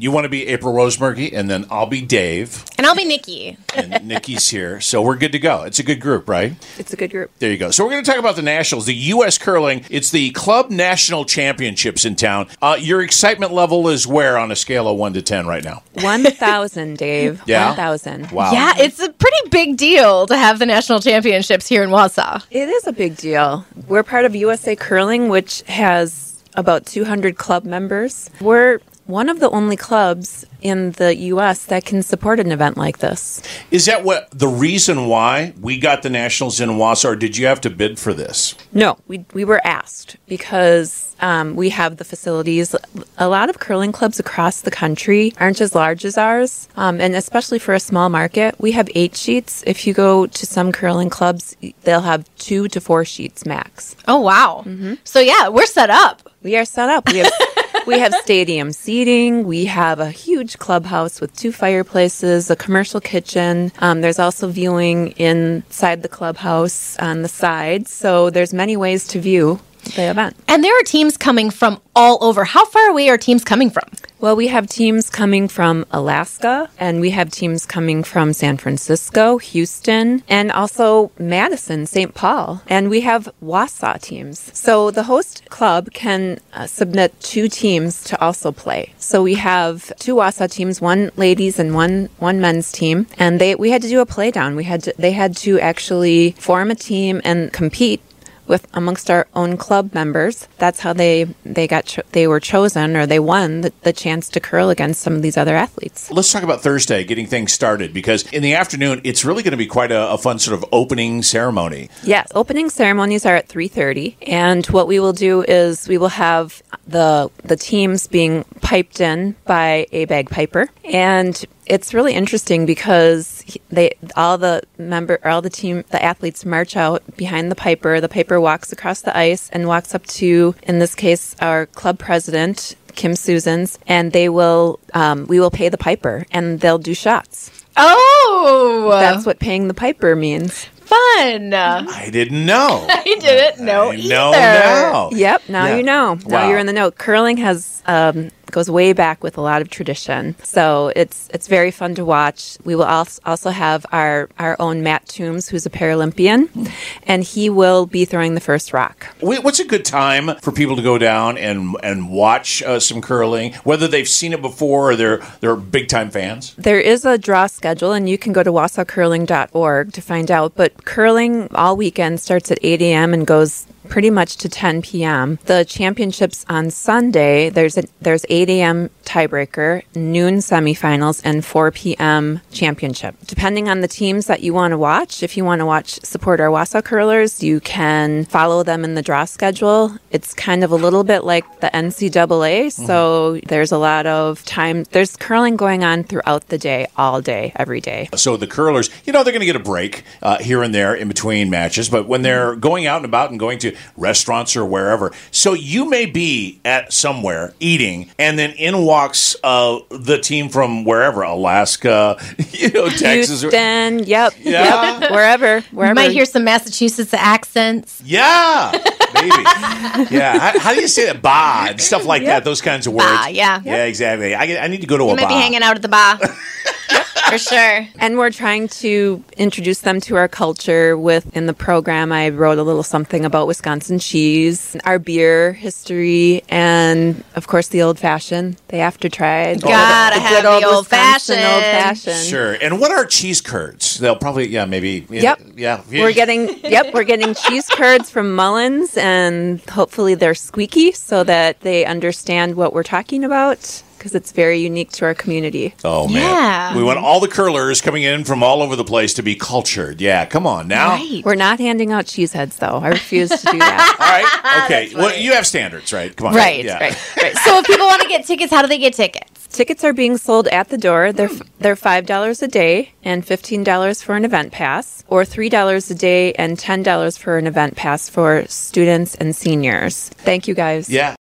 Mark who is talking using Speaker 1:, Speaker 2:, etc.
Speaker 1: you want to be April Rosemurgy, and then I'll be Dave,
Speaker 2: And I'll be Nikki.
Speaker 1: and Nikki's here, so we're good to go. It's a good group, right?
Speaker 3: It's a good group.
Speaker 1: There you go. So we're going to talk about the nationals, the U.S. curling. It's the club national championships in town. Uh, your excitement level is where on a scale of one to ten right now?
Speaker 3: 1,000, Dave.
Speaker 1: Yeah?
Speaker 3: 1,000.
Speaker 1: Wow.
Speaker 2: Yeah, it's a pretty big deal to have the national championships here in Wausau.
Speaker 3: It is a big deal. We're part of USA Curling, which has about 200 club members. We're one of the only clubs in the U.S. that can support an event like this.
Speaker 1: Is that what the reason why we got the nationals in Wausau? Or did you have to bid for this?
Speaker 3: No, we, we were asked because um, we have the facilities. A lot of curling clubs across the country aren't as large as ours, um, and especially for a small market, we have eight sheets. If you go to some curling clubs, they'll have two to four sheets max.
Speaker 2: Oh, wow. So, yeah, we're set up.
Speaker 3: We are set up. We have we have stadium seating. We have a huge clubhouse with two fireplaces, a commercial kitchen. Um, there's also viewing inside the clubhouse on the side. So there's many ways to view the event.
Speaker 2: And there are teams coming from all over. How far away are teams coming from?
Speaker 3: Well, we have teams coming from Alaska, and we have teams coming from San Francisco, Houston, and also Madison, St. Paul. And we have Wausau teams. So the host club can uh, submit two teams to also play. So we have two Wausau teams, one ladies and one one men's team, and they we had to do a play down. We had to, they had to actually form a team and compete with amongst our own club members. That's how they they got cho- they were chosen or they won the, the chance to curl against some of these other athletes.
Speaker 1: Let's talk about Thursday, getting things started, because in the afternoon, it's really going to be quite a, a fun sort of opening ceremony.
Speaker 3: Yes, opening ceremonies are at 3:30 and what we will do is we will have the the teams being piped in by a bagpiper and it's really interesting because they all the member all the team the athletes march out behind the piper the piper walks across the ice and walks up to in this case our club president Kim Susans and they will um, we will pay the piper and they'll do shots
Speaker 2: Oh,
Speaker 3: that's what paying the piper means
Speaker 2: fun.
Speaker 1: I didn't know.
Speaker 2: I didn't know
Speaker 1: I
Speaker 2: either.
Speaker 1: know now.
Speaker 3: Yep. Now
Speaker 1: Yeah.
Speaker 3: you know. Now
Speaker 1: Wow.
Speaker 3: you're in the know. Curling has um, goes way back with a lot of tradition, so it's it's very fun to watch. We will als- also have our our own Matt Thums, who's a Paralympian, and he will be throwing the first rock.
Speaker 1: What's a good time for people to go down and and watch uh, some curling, whether they've seen it before or they're they're big time fans?
Speaker 3: There is a draw schedule, and you can go to wausaucurling.org to find out. But curling all weekend starts at 8 a.m. and goes pretty much to 10 p.m. The championships on Sunday, there's a, there's 8 a.m. tiebreaker, noon semifinals, and 4 p.m. championship. Depending on the teams that you want to watch, if you want to watch support our Wausau curlers, you can follow them in the draw schedule. It's kind of a little bit like the NCAA, so there's a lot of time. There's curling going on throughout the day, all day, every day.
Speaker 1: So the curlers, you know, they're going to get a break uh, here and there in between matches, but when they're going out and about and going to restaurants or wherever, so you may be at somewhere eating, and then in walks uh, the team from wherever, Alaska, you know, Texas. or-
Speaker 3: Houston, yep,
Speaker 1: Yeah.
Speaker 3: yep, wherever,
Speaker 2: You
Speaker 3: wherever.
Speaker 2: might hear some Massachusetts accents.
Speaker 1: Yeah, maybe. yeah. How, how do you say that? Ba and stuff like that. Those kinds of words.
Speaker 2: Ba, yeah.
Speaker 1: Yeah, exactly. I, get- I need to go to
Speaker 2: You
Speaker 1: a
Speaker 2: might be hanging out at the bar. For sure.
Speaker 3: And we're trying to introduce them to our culture with in the program I wrote a little something about Wisconsin cheese, our beer history, and of course the old fashioned. They have to try it.
Speaker 2: Gotta
Speaker 3: The
Speaker 2: have
Speaker 3: good
Speaker 2: the old
Speaker 3: Wisconsin
Speaker 2: fashioned.
Speaker 3: old fashioned.
Speaker 1: Sure. And what are cheese curds? They'll probably, yeah, maybe.
Speaker 3: Yep.
Speaker 1: Yeah.
Speaker 3: We're getting yep, we're getting cheese curds from Mullins and hopefully they're squeaky so that they understand what we're talking about because it's very unique to our community.
Speaker 1: Oh man,
Speaker 2: Yeah.
Speaker 1: we want all the curlers coming in from all over the place to be cultured. Yeah, come on now.
Speaker 2: Right.
Speaker 3: We're not handing out cheese heads though. I refuse to do that.
Speaker 1: All right, okay. well, you have standards, right? Come on,
Speaker 2: Right,
Speaker 1: Yeah.
Speaker 3: right, right.
Speaker 2: So if people want to get tickets, how do they get tickets?
Speaker 3: Tickets are being sold at the door. They're hmm. they're five dollars a day and fifteen dollars for an event pass, or three dollars a day and ten dollars for an event pass for students and seniors. Thank you guys.
Speaker 1: Yeah.